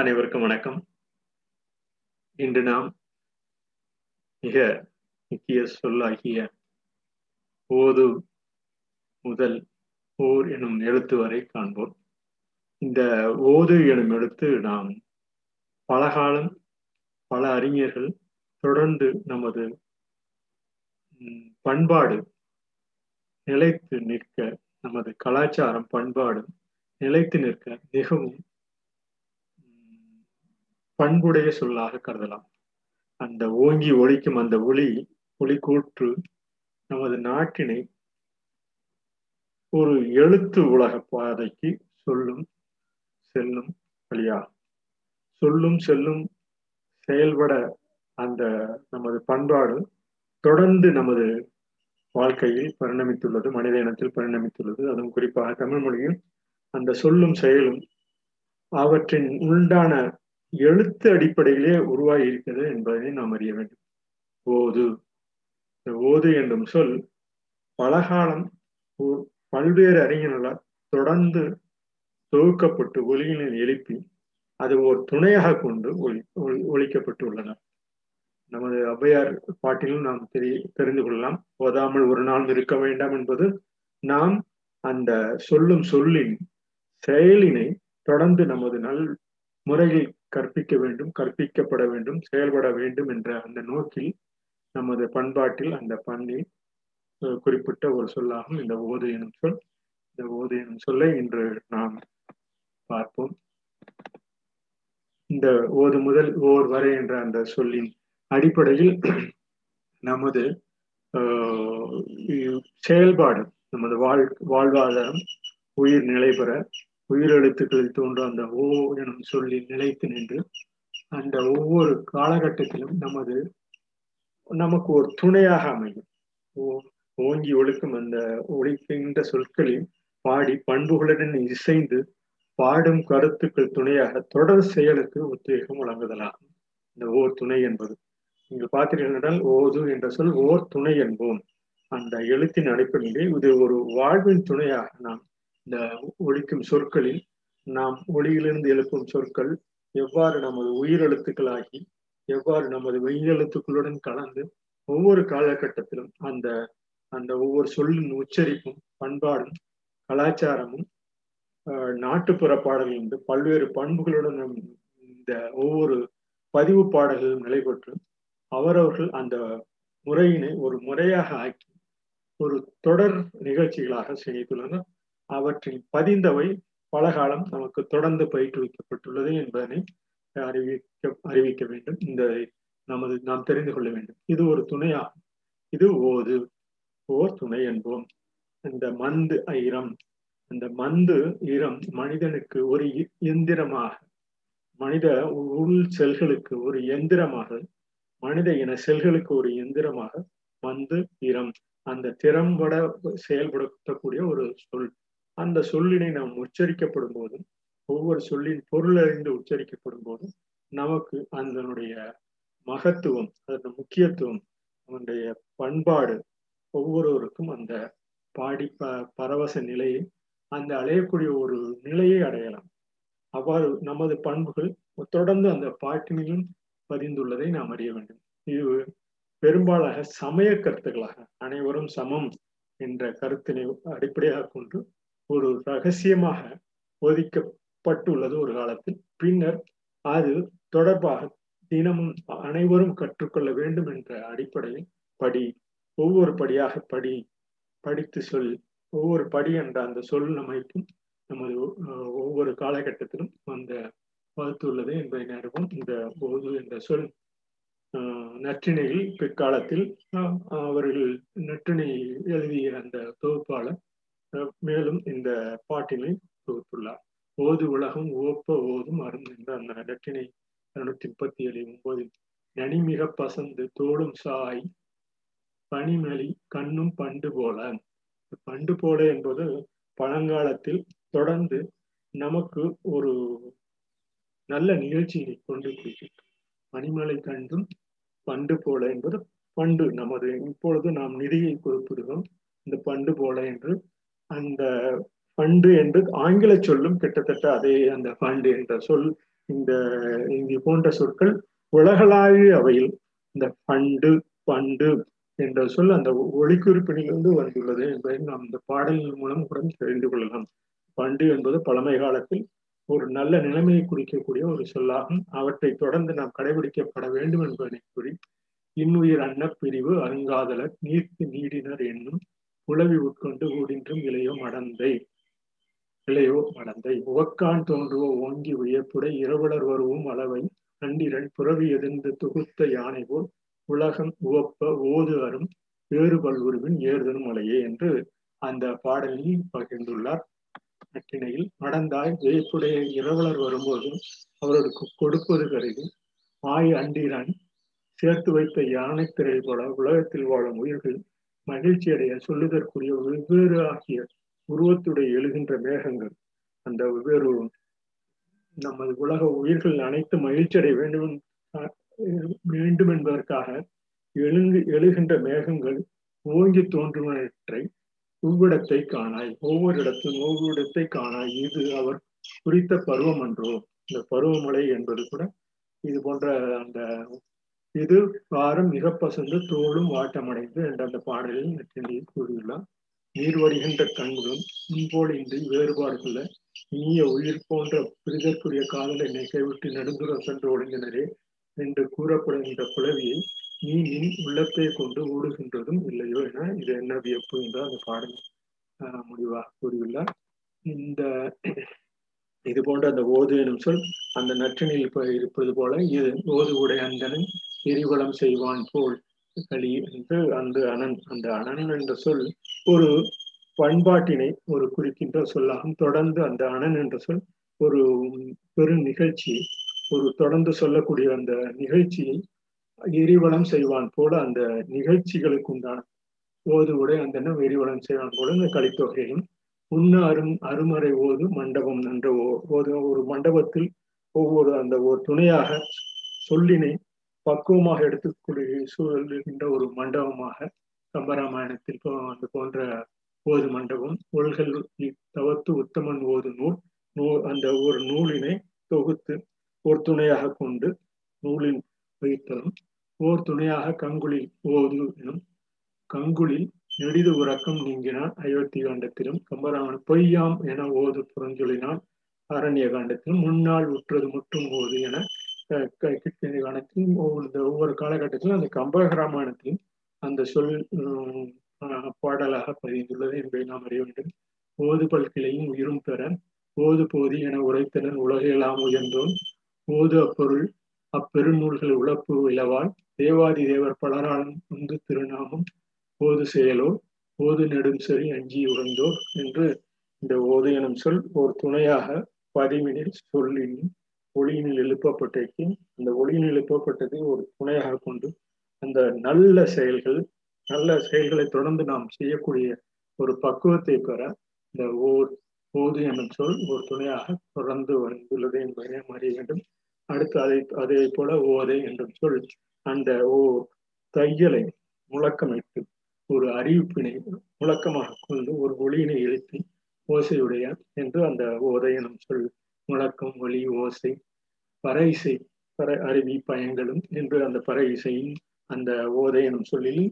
அனைவருக்கும் வணக்கம். இன்று நாம் மிக முக்கிய சொல்லாகிய ஓது முதல் ஓர் எனும் எழுத்து வரை காண்போம். இந்த ஓது எனும் எழுத்து நாம் பலகாலம் பல அறிஞர்கள் தொடர்ந்து நமது பண்பாடு நிலைத்து நிற்க நமது கலாச்சாரம் பண்பாடு நிலைத்து நிற்க மிகவும் பண்புடைய சொல்லாக கருதலாம். அந்த ஓங்கி ஒழிக்கும் அந்த ஒளி ஒளிக்கூற்று கூற்று நமது நாட்டினை ஒரு எழுத்து உலக பாதைக்கு சொல்லும் செல்லும் வழியாகும். சொல்லும் செல்லும் செயல்பட அந்த நமது பண்பாடு தொடர்ந்து நமது வாழ்க்கையில் பரிணமித்துள்ளது மனித இனத்தில் பரிணமித்துள்ளது. அதுவும் குறிப்பாக தமிழ் மொழியில் அந்த சொல்லும் செயலும் அவற்றின் உண்டான எழுத்து அடிப்படையிலே உருவாகி இருக்கிறது என்பதை நாம் அறிய வேண்டும். ஓது. ஓது என்னும் சொல் பலகாலம் பல்வேறு அறிஞர்களால் தொடர்ந்து தொகுக்கப்பட்டு ஒலியினை எழுப்பி அது ஒரு துணையாக கொண்டு ஒலி ஒழிக்கப்பட்டு உள்ளன நமது ஔவையார் பாட்டிலும் நாம் தெரி தெரிந்து கொள்ளலாம். ஓதாமல் ஒரு நாள் இருக்க வேண்டாம் என்பது நாம் அந்த சொல்லும் சொல்லின் செயலினை தொடர்ந்து நமது நல் முறையில் கற்பிக்க வேண்டும் கற்பிக்கப்பட வேண்டும் செயல்பட வேண்டும் என்ற அந்த நோக்கில் நமது பண்பாட்டில் அந்த பண்ணில் குறிப்பிட்ட ஒரு சொல்லாகும். இந்த ஓது எனும் சொல் இந்த ஓது எனும் சொல்லை இன்று நாம் பார்ப்போம். இந்த ஓது முதல் ஓர் வரை என்ற அந்த சொல்லின் அடிப்படையில் நமது செயல்பாடு நமது வாழ் வாழ்வாதாரம் உயிர் நிலை பெற உயிரெழுத்துக்களில் தோன்றும் அந்த ஓ எனும் சொல்லி நிலைத்து நின்று அந்த ஒவ்வொரு காலகட்டத்திலும் நமது நமக்கு ஒரு துணையாக அமையும். ஓ ஓங்கி ஒழுக்கும் அந்த ஒழிக்கின்ற சொற்களில் பாடி பண்புகளுடன் இசைந்து பாடும் கருத்துக்கள் துணையாக தொடர் செயலுக்கு உத்வேகம் வழங்குதலாகும். இந்த ஓர் துணை என்பது. நீங்கள் பார்த்தீர்கள் என்றால் ஓது என்ற சொல் ஓர் துணை என்போம். அந்த எழுத்தின் அடிப்படையிலே இது ஒரு வாழ்வின் துணையாக நாம் இந்த ஒழிக்கும் சொற்களில் நாம் ஒளியிலிருந்து எழுப்பும் சொற்கள் எவ்வாறு நமது உயிரெழுத்துக்களாகி எவ்வாறு நமது வெயிலெழுத்துக்களுடன் கலந்து ஒவ்வொரு காலகட்டத்திலும் அந்த அந்த ஒவ்வொரு சொல்லின் உச்சரிப்பும் பண்பாடும் கலாச்சாரமும் நாட்டுப்புற பாடல்கள் பல்வேறு பண்புகளுடன் இந்த ஒவ்வொரு பதிவு பாடல்களும் நிலைபெற்று அவரவர்கள் அந்த முறையினை ஒரு முறையாக ஆக்கி ஒரு தொடர் நிகழ்ச்சிகளாக செய்துள்ளனர் அவற்றில் பதிந்தவை பல காலம் நமக்கு தொடர்ந்து பயிற்றுவிக்கப்பட்டுள்ளது என்பதனை அறிவிக்க அறிவிக்க வேண்டும். இந்த நமது நாம் தெரிந்து கொள்ள வேண்டும். இது ஒரு துணையாகும் இது ஓது. ஓர் துணை என்போம். இந்த மந்து ஐரம். அந்த மந்து ஈரம் மனிதனுக்கு ஒரு எந்திரமாக மனித உள் செல்களுக்கு ஒரு எந்திரமாக மனித இன செல்களுக்கு ஒரு எந்திரமாக மந்து ஈரம் அந்த திறம்பட செயல்படுத்தக்கூடிய ஒரு சொல். அந்த சொல்லினை நாம் உச்சரிக்கப்படும் போதும் ஒவ்வொரு சொல்லின் பொருள் அறிந்து உச்சரிக்கப்படும் போதும் நமக்கு அதனுடைய மகத்துவம் அதனுடைய முக்கியத்துவம் அவனுடைய பண்பாடு ஒவ்வொருவருக்கும் அந்த பாடி ப பரவச நிலையை அந்த அலையக்கூடிய ஒரு நிலையை அடையலாம். அவ்வாறு நமது பண்புகள் தொடர்ந்து அந்த பாட்டினிலும் பதிந்துள்ளதை நாம் அறிய வேண்டும். இது பெரும்பாலாக சமய கருத்துக்களாக அனைவரும் சமம் என்ற கருத்தினை அடிப்படையாக கொண்டு ஒரு ரகசியமாக ஒதுக்கப்பட்டுள்ளது ஒரு காலத்தில். பின்னர் அது தொடர்பாக தினமும் அனைவரும் கற்றுக்கொள்ள வேண்டும் என்ற அடிப்படையில் படி ஒவ்வொரு படியாக படி படித்து சொல் ஒவ்வொரு படி என்ற அந்த சொல் அமைப்பும் நமது ஒவ்வொரு காலகட்டத்திலும் அந்த வகுத்துள்ளது என்பதை அறிவோம் இந்த ஓது என்ற சொல் நற்றிணையில் பிற்காலத்தில் அவர்கள் நற்றிணை எழுதிய அந்த தொகுப்பாளர் மேலும் இந்த பாட்டினை தொகுத்துள்ளார். ஓது உலகம் ஓப்ப ஓதும் அருண் என்ற அந்த நட்டினை இருநூத்தி முப்பத்தி ஏழு ஒன்பதில் நனிமிக பசந்து தோளும் சாய் பனிமலி கண்ணும் பண்டு போல. பண்டு போல என்பது பழங்காலத்தில் தொடர்ந்து நமக்கு ஒரு நல்ல நிகழ்ச்சியை கொண்டு கொடுக்கிறது பனிமலை கண்டும் பண்டு போல என்பது பண்டு. நமது இப்பொழுது நாம் நிதியை குறிப்பிடுகிறோம். இந்த பண்டு போல என்று அந்த ஃபண்டு என்று ஆங்கில சொல்லும் கிட்டத்தட்ட அதே அந்த ஃபண்டு என்ற சொல் இந்த இங்கு போன்ற சொற்கள் உலகளாவிய அவையில் இந்த பண்டு பண்டு என்ற சொல் அந்த ஒளிக்குறிப்பினிலிருந்து வந்துள்ளது என்பதை நாம் இந்த பாடலின் மூலம் கூட தெரிந்து கொள்ளலாம். பண்டு என்பது பழமை காலத்தில் ஒரு நல்ல நிலைமையை குறிக்கக்கூடிய ஒரு சொல்லாகும். அவற்றை தொடர்ந்து நாம் கடைபிடிக்கப்பட வேண்டும் என்பதனை கூறி இன்னுயிர் அன்ன பிரிவு அருங்காதலர் நீர்த்து நீடினர் என்னும் உளவி உட்கொண்டு ஊடின்றும் இளையோ மடந்தை. இளையோ மடந்தை. உவக்கான் தோன்றுவ ஓங்கி உயப்புடை இரவலர் வருவும் அளவை. அண்டிரன் புறவி எதிர்ந்து தொகுத்த யானை போல் உலகம் உவப்ப ஓது அரும். வேறு பல்வுருவின் ஏறுதலும் மலையே என்று அந்த பாடலில் பகிர்ந்துள்ளார். நட்டினையில் நடந்தாய் வியப்புடைய இரவலர் வரும்போது அவர்களுக்கு கொடுப்பது கருதி ஆய் அண்டிரன் சேர்த்து வைத்த யானை திரை போல உலகத்தில் வாழும் உயிர்கள் மகிழ்ச்சி அடைய சொல்லுதற்குரிய வெவ்வேறு ஆகிய உருவத்துடைய எழுகின்ற மேகங்கள் அந்த வெவ்வேறு நமது உலக உயிர்கள் அனைத்து மகிழ்ச்சி அடைய வேண்டும் வேண்டும் என்பதற்காக எழுங்கு எழுகின்ற மேகங்கள் ஓங்கி தோன்றுவனற்றை இவ்விடத்தை காணாய் ஒவ்வொரு இடத்தும் ஒவ்வொரு இடத்தை காணாய். இது அவர் குறித்த பருவம் என்றோ இந்த பருவமழை என்பது கூட இது போன்ற அந்த இது வாரம் மிகப்பசந்து தோளும் வாட்டமடைந்து என்ற அந்த பாடலில் நெற்றினியை கூறியுள்ளார். நீர் வருகின்ற கண்களும் இன்போல் இன்றி வேறுபாடுகள இனிய உயிர் போன்ற பிரிதற்குரிய காதலை கைவிட்டு நெடுந்துரம் சென்று ஒழுங்கினரே என்று கூறப்படுகின்ற புலவியை நீ நின் உள்ளத்தை கொண்டு ஓடுகின்றதும் இல்லையோ என இது என்ன வியப்பு என்று அந்த பாடல் முடிவாக கூறியுள்ளார். இந்த இது போன்ற அந்த ஓது எனும் சொல் அந்த நற்றினில் இருப்பது போல இது ஓது உடைய அந்தனன் எரிவளம் செய்வான் போல் களி என்று அந்த அனன் அந்த அனன் என்ற சொல் ஒரு பண்பாட்டினை ஒரு குறிக்கின்ற சொல்லாகும். தொடர்ந்து அந்த அனன் என்ற சொல் ஒரு பெரும் நிகழ்ச்சி ஒரு தொடர்ந்து சொல்லக்கூடிய அந்த நிகழ்ச்சியை எரிவளம் செய்வான் போல அந்த நிகழ்ச்சிகளுக்கு உண்டான ஓது உடை அந்த எரிவளம் செய்வான் போல இந்த கலித்தொகையும் உண்ண அரும் அருமறை ஓது மண்டபம் என்ற ஓ ஒரு மண்டபத்தில் ஒவ்வொரு அந்த ஒரு துணையாக சொல்லினை பக்குவமாக எடுத்துக்கொள்கிற சூழல்கின்ற ஒரு மண்டபமாக கம்பராமாயணத்தில் அது போன்ற ஓது மண்டபம் ஒல்கள் தவத்து உத்தமன் ஓது நூல் நூ அந்த ஒரு நூலினை தொகுத்து ஒரு துணையாக கொண்டு நூலில் வைத்தலும் ஓர் துணையாக கங்குளில் ஓது எனும் கங்குளில் நெடிது உறக்கம் நீங்கினான் அயோத்தி காண்டத்திலும் கம்பராமன் பொய்யாம் என ஓது புறஞ்சொலினான் அரண்ய காண்டத்திலும் முன்னாள் உற்றது முற்றும் ஓது என கிருஷ்ணகிரி ஒவ்வொரு ஒவ்வொரு காலகட்டத்திலும் அந்த கம்பராமாயணத்திலும் அந்த சொல் பாடலாக பதிந்துள்ளது என்பதை நாம் அறிய வேண்டும். ஓதுபல் கிளையும் உயிரும் பெற ஓது போதி என உரைத்தனர் உலகெல்லாம் உயர்ந்தோன். ஓது அப்பொருள் அப்பெருநூல்கள் உழப்பு இழவால் தேவாதி தேவர் பலரால் வந்து திருநாமம். ஓது செயலோ ஓது நெடும் சரி அஞ்சி உறந்தோர் என்று இந்த ஓது எனும் சொல் ஒரு துணையாக பதிவினில் சொல்லினும் ஒளியினில் எழுப்பப்பட்டிருக்கு அந்த ஒளியினில் எழுப்பப்பட்டதை ஒரு துணையாக கொண்டு அந்த நல்ல செயல்கள் நல்ல செயல்களை தொடர்ந்து நாம் செய்யக்கூடிய ஒரு பக்குவத்தை பெற இந்த ஓர் ஓது என்னும் சொல் ஒரு துணையாக தொடர்ந்து வந்துள்ளது என்பதை நாம் அறிய வேண்டும். அடுத்து அதை அதே போல ஓதை என்றும் சொல் அந்த ஓ தையலை முழக்கமிட்டு ஒரு அறிவிப்பினை முழக்கமாக கொண்டு ஒரு ஒளியினை எழுப்பி ஓசையுடைய என்று அந்த ஓதை எனும் சொல் முழக்கம் ஒளி ஓசை பறை இசை பற அருவி பயங்களும் என்று அந்த பறை இசையின் அந்த ஓதை எனும் சொல்லில்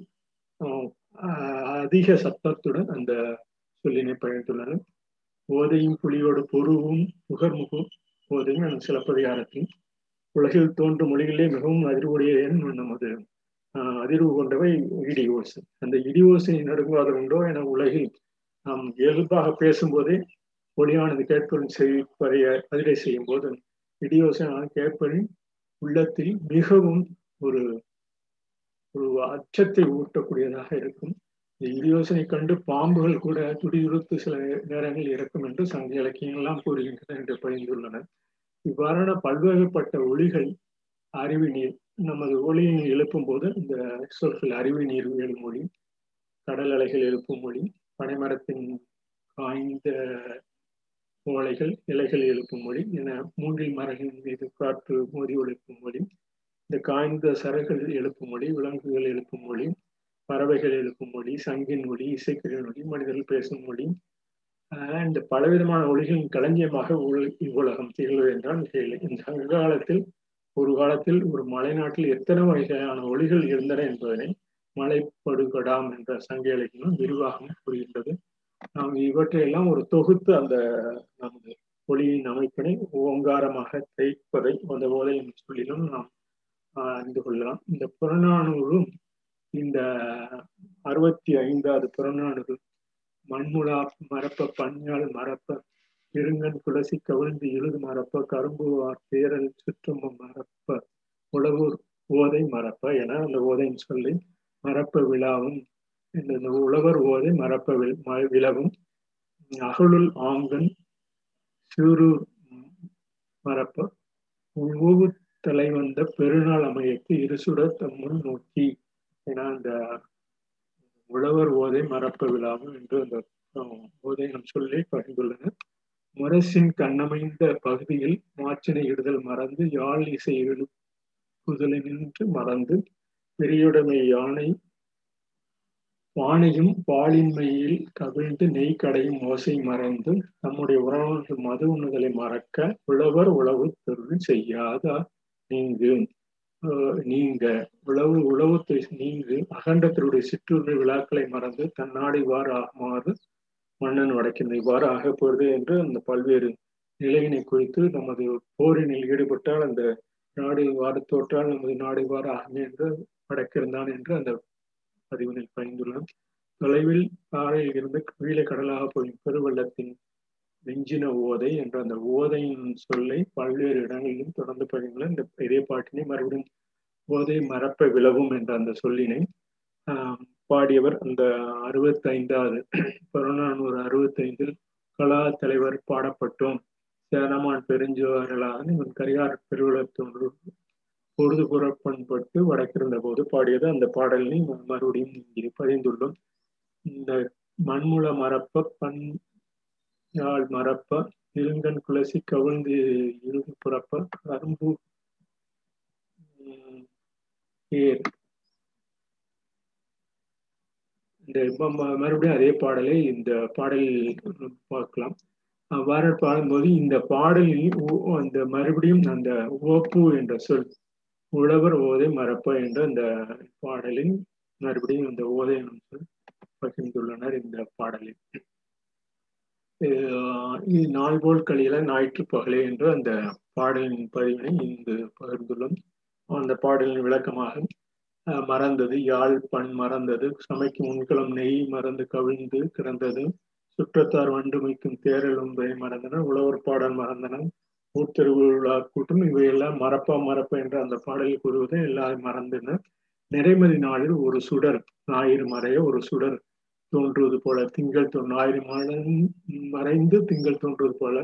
அதிக சத்தத்துடன் அந்த சொல்லினை பயந்துள்ளனர் ஓதையும் புலியோடு பொருவும் புகர்முகும் ஓதையும் அந்த சிலப்பதிகாரத்தில் உலகில் தோன்றும் மொழிகளிலே மிகவும் அதிர்வுடைய நமது அதிர்வு கொண்டவை இடி ஓசை அந்த இடி ஓசை நடுங்காத உண்டோ என உலகில் நாம் இயல்பாக பேசும்போதே ஒளியானது கேட்பவரின் செய்வதைய அதிரை செய்யும் போது இடியோசனான கேட்பவரின் உள்ளத்தில் மிகவும் ஒரு ஒரு அச்சத்தை ஊட்டக்கூடியதாக இருக்கும். இந்த இடியோசனை கண்டு பாம்புகள் கூட துடியுறுத்து சில நேரங்களில் இறக்கும் என்று சங்க இலக்கியங்கள்லாம் கூறுகின்றன என்று பகிர்ந்துள்ளன இவ்வாறான பல்வேறுபட்ட ஒளிகள் அறிவு நீர் நமது ஒளியை எழுப்பும் போது இந்த சொற்கள் அறிவு நீர் எழும் மொழி கடல் அலைகள் எழுப்பும் மொழி பனைமரத்தின் காய்ந்த ஓலைகள் இலைகள் எழுப்பும் மொழி என மூங்கில் மரகின் மீது காற்று மோதி ஒழிக்கும் மொழி. இந்த காய்ந்த சரகுகள் எழுப்பும் மொழி விலங்குகள் எழுப்பும் மொழி பறவைகள் எழுப்பும் மொழி சங்கின் மொழி இசைக்கிற மொழி மனிதர்கள் பேசும் மொழி. அதனால இந்த பலவிதமான ஒளிகளின் களஞ்சியமாக இவ்வுலகம் திகழ்வது என்றால் இல்லை. இந்த சங்க காலத்தில் ஒரு காலத்தில் ஒரு மலைநாட்டில் எத்தனை வகையான ஒளிகள் இருந்தன என்பதனை மலைப்படுகடாம் என்ற சங்க இலக்கியம் விரிவாகவும் கூறுகின்றது. நாம் இவற்றையெல்லாம் ஒரு தொகுத்து அந்த நமது ஒளியின் அமைப்பினை ஓங்காரமாக தைப்பதை அந்த ஓதையின் சொல்லிலும் நாம் அறிந்து கொள்ளலாம். இந்த புறநானூறும் இந்த அறுபத்தி ஐந்தாவது புறநானூறு மண்முலா மரப்ப பஞ்சால் மரப்ப இருங்கன் துளசி கவிழ்ந்து இழுது மரப்ப கரும்புவார் பேரல் சுற்றம்பம் மரப்ப உழவூர் ஓதை மரப்ப என அந்த ஓதையின் சொல்லி மரப்ப விழாவும் இந்த உழவர் ஓதை மறப்ப விழவும் அகலுள் ஆங்கன் சீரூர் மறப்ப. உழவு தலை வந்த பெருநாள் அமையத்து இருசுடர் தம்முன் நோக்கி. என அந்த உழவர் ஓதை மறப்ப விழாவும் என்று அந்த ஓதை நம் சொல்லி பகிர்ந்துள்ளனர். முரசின் கண்ணமைந்த பகுதியில் மாச்சினை இடுதல் மறந்து யாழ் இசை எழுப்புதலை நின்று மறந்து பெரியுடைமை யானை வானையும் பாலின்மையில் கவிழ்ந்து நெய் கடையும் ஓசை மறைந்து நம்முடைய உறவுகள் மது உண்ணுதலை மறக்க உழவர் உழவு தொழில் செய்யாத? நீங்கு நீங்க. உழவு உழவு நீங்கு. அகண்டத்தினுடைய சிற்றுரிமை விழாக்களை மறந்து தன்னாடி இவ்வாறு ஆகுமாறு மன்னன் உடைக்கின்ற இவ்வாறு ஆகப்போகிறது என்று அந்த பல்வேறு நிலையினை குறித்து நமது போரினில் ஈடுபட்டால் அந்த நாடு இவ்வாறு தோற்றால் நமது நாடு இவ்வாறு ஆகுமே என்று வடக்கிருந்தான் என்று அந்த பதிவினில் பயந்துள்ளான் தொலைவில் பாறையில் இருந்து கீழே கடலாக போயும் பெருவெள்ளத்தின் நெஞ்சின ஓதை என்ற அந்த ஓதையின் சொல்லை பல்வேறு இடங்களிலும் தொடர்ந்து பதிவுள்ள இந்த இதே பாட்டினை மறுபடியும் ஓதை மறப்ப விளவும் என்ற அந்த சொல்லினை பாடியவர் அந்த அறுபத்தைந்தாவது புறநானூறு அறுபத்தைந்தில் கலா தலைவர் பாடப்பட்டோம். சேரமான் பெருஞ்சுவர்களாக இவன் கரியார் பெருவிழத்தொன்று பொழுது புறப்பண்பட்டு வடக்கிருந்த போது பாடியது அந்த பாடலினை மறுபடியும் இங்கே பதிந்துள்ளோம். இந்த மண்முள மரப்ப பண் யாழ் மரப்ப இருங்கன் குலசி கவிழ்ந்து இழுது புறப்ப கரும்பு ஏர் இந்த மறுபடியும் அதே பாடலை இந்த பாடலில் பார்க்கலாம். அவ்வாறு பாடும்போது இந்த பாடலில் அந்த மறுபடியும் அந்த ஓப்பு என்ற சொல் உழவர் ஓதை மறப்ப என்ற அந்த பாடலில் மறுபடியும் இந்த ஓதை அம்சம் பகிர்ந்துள்ளனர் இந்த பாடலில். இது நாள்போல் கலியில ஞாயிற்று பகலே என்று அந்த பாடலின் பதிவினை இங்கு பகிர்ந்துள்ளோம். அந்த பாடலின் விளக்கமாக மறந்தது யாழ் பண் மறந்தது சமைக்கும் முன்களம் நெய் மறந்து கவிழ்ந்து கிடந்தது சுற்றத்தார் வண்டு மிக்கும் தேரல் மறந்தனர் உழவர் பாடல் மறந்தனர் ஊர்த்தெருவிழா கூட்டம் இவையெல்லாம் மறப்பா மறப்ப என்ற அந்த பாடலில் கூறுவதை எல்லாரும் மறந்தன நிறைமதி நாளில் ஒரு சுடர் ஞாயிறு மறைய ஒரு சுடர் தோன்றுவது போல திங்கள் தோ ஞாயிறு மறைந்து திங்கள் தோன்றுவது போல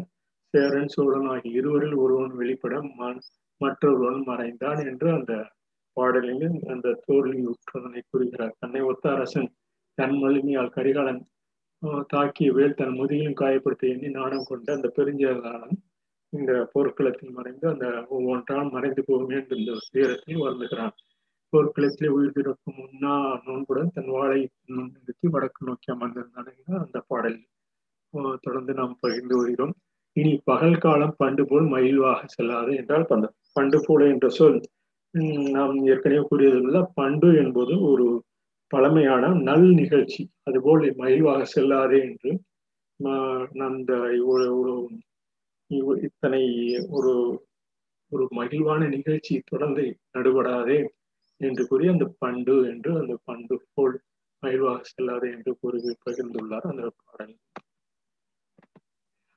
சேரன் சோழன் ஆகிய இருவரில் ஒருவன் வெளிப்பட மற்றொருவன் மறைந்தான் என்று அந்த பாடலில் அந்த தோல்வி உற்றதனை கூறுகிறார். தன்னை ஒத்த அரசன் தன் மலிமையால் கரிகாலன் தாக்கிய வேல் தன் முதுகிலும் காயப்படுத்த எண்ணி நாணம் கொண்ட அந்த பெருஞ்சகாலன் இந்த போர்க்களத்தில் மறைந்து அந்த ஒவ்வொன்றால் மறைந்து போகுமே என்று இந்த வீரத்தில் வருந்துகிறான் போர்க்களத்திலே உயிர் முன்னா நோன்புடன் தன் வாழை நிறுத்தி வடக்கு நோக்கி அமர்ந்திருந்தான் அந்த பாடல். தொடர்ந்து நாம் பகிர்ந்து வருகிறோம். இனி பகல் காலம் பண்டு போல் மயில்வாக செல்லாது என்றால் பண்டு பண்டு போல என்ற சொல். நாம் ஏற்கனவே கூறியதுள்ள பண்டு என்பது ஒரு பழமையான நல் நிகழ்ச்சி. அதுபோல் மயில்வாக செல்லாதே என்று அந்த ஒரு இத்தனை ஒரு ஒரு மகிழ்வான நிகழ்ச்சி தொடர்ந்து நடுபடாதே என்று கூறி அந்த பண்டு என்று அந்த பண்டு போல் மகிழ்வாக செல்லாதே என்று கூறி பகிர்ந்துள்ளார் அந்த பாடல்.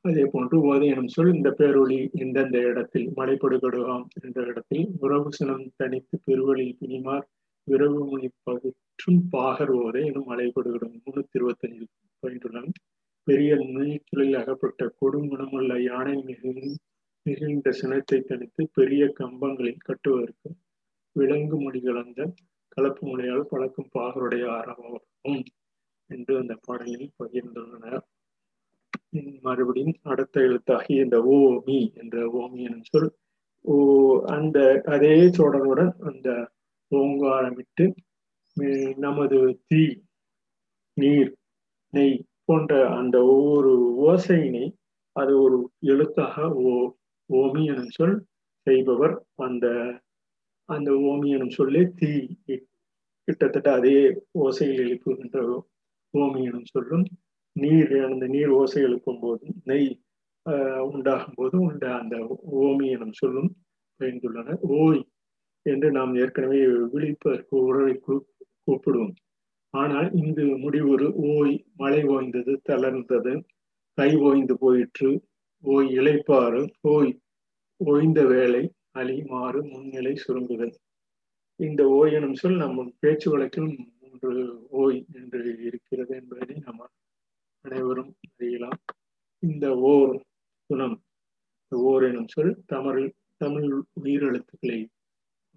அதே போன்று ஓதை எனும் சொல் இந்த பேரொளி எந்தெந்த இடத்தில் மலைப்படுகடுகாம் என்ற இடத்தில் உறவு சினம் தனித்து பெருவழி பிணிமார் விரவு மொழி பகுற்றும் பாகர் ஓதை எனும் மலைப்படுகடும் முன்னூத்தி இருபத்தஞ்சில் பயின்றுள்ளன பெரிய நுழைத்துளில் அகப்பட்ட கொடுங்குணமுள்ள யானை மிகு மிகுந்த சினத்தை தனித்து பெரிய கம்பங்களில் கட்டுவதற்கு விலங்கு மொழி கலந்த கலப்பு மொழியால் பழக்கும் பாகருடைய ஆரம்பம் என்று அந்த பாடலில் பகிர்ந்துள்ளனர். மறுபடியும் அடுத்த எழுத்தாகி இந்த ஓமி என்ற ஓமி எனும் சொல் ஓ அந்த அதே தொடருடன் அந்த ஓங்காரமிட்டு நமது தீ நீர் நெய் போன்ற அந்த ஒவ்வொரு ஓசையினை அது ஒரு எழுத்தாக ஓ ஓமி எனும் சொல் செய்பவர் அந்த அந்த ஓமி எனும் சொல்லே தீ கிட்டத்தட்ட அதே ஓசையில் எழுப்புகின்ற ஓமி எனும் சொல்லும் நீர் அந்த நீர் ஓசை எழுப்பும் போது நெய் உண்டாகும் போது உண்ட அந்த ஓமி எனும் சொல்லும் பயந்துள்ளனர். ஓய் என்று நாம் ஏற்கனவே விழிப்பதற்கு உறவை கூப்பிடுவோம். ஆனால் இங்கு முடிவுறு ஓய் மழை ஓய்ந்தது தளர்ந்தது. கை ஓய்ந்து போயிற்று. ஓய் இழைப்பாறு ஓய் ஓய்ந்த வேலை அலி மாறு முன்னிலை சுருங்குதல். இந்த ஓய் எனும் சொல் நம் பேச்சு வழக்கில் மூன்று ஓய் என்று இருக்கிறது என்பதை நாம் அனைவரும் அறியலாம். இந்த ஓர் குணம் ஓர் எனும் சொல் தமிழ் தமிழ் உயிரெழுத்துக்களை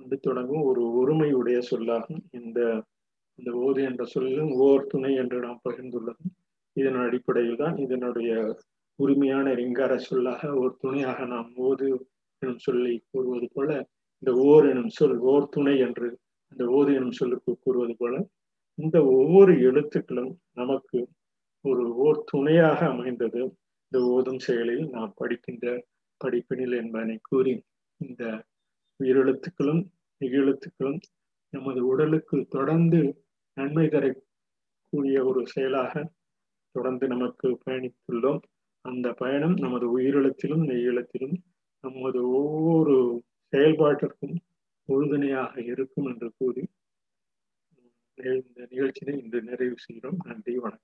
கொண்டு தொடங்கும் ஒரு ஒருமையுடைய சொல்லாகும். இந்த இந்த ஓது என்ற சொல்லும் ஓர் துணை என்று நாம் பகிர்ந்துள்ளதும் இதன் அடிப்படையில் தான் இதனுடைய உரிமையான ரிங்கார சொல்லாக ஒரு துணையாக நாம் ஓது எனும் சொல்லி கூறுவது போல இந்த ஓர் எனும் சொல் ஓர் துணை என்று அந்த ஓது எனும் சொல்லுக்கு கூறுவது போல இந்த ஒவ்வொரு எழுத்துக்களும் நமக்கு ஒரு ஓர் துணையாக அமைந்தது. இந்த ஓதும் செயலில் நாம் படிக்கின்ற படிப்பினில் என்பதனை கூறி இந்த உயிரெழுத்துக்களும் நிகழ்த்துக்களும் நமது உடலுக்கு தொடர்ந்து நன்மை தரக்கூடிய ஒரு செயலாக தொடர்ந்து நமக்கு பயணித்துள்ளோம். அந்த பயணம் நமது உயிரிழத்திலும் நெய்யிழத்திலும் நமது ஒவ்வொரு செயல்பாட்டிற்கும் உறுதுணையாக இருக்கும் என்று கூறி இந்த நிகழ்ச்சியை இன்று நிறைவு செய்கிறோம். நன்றி வணக்கம்.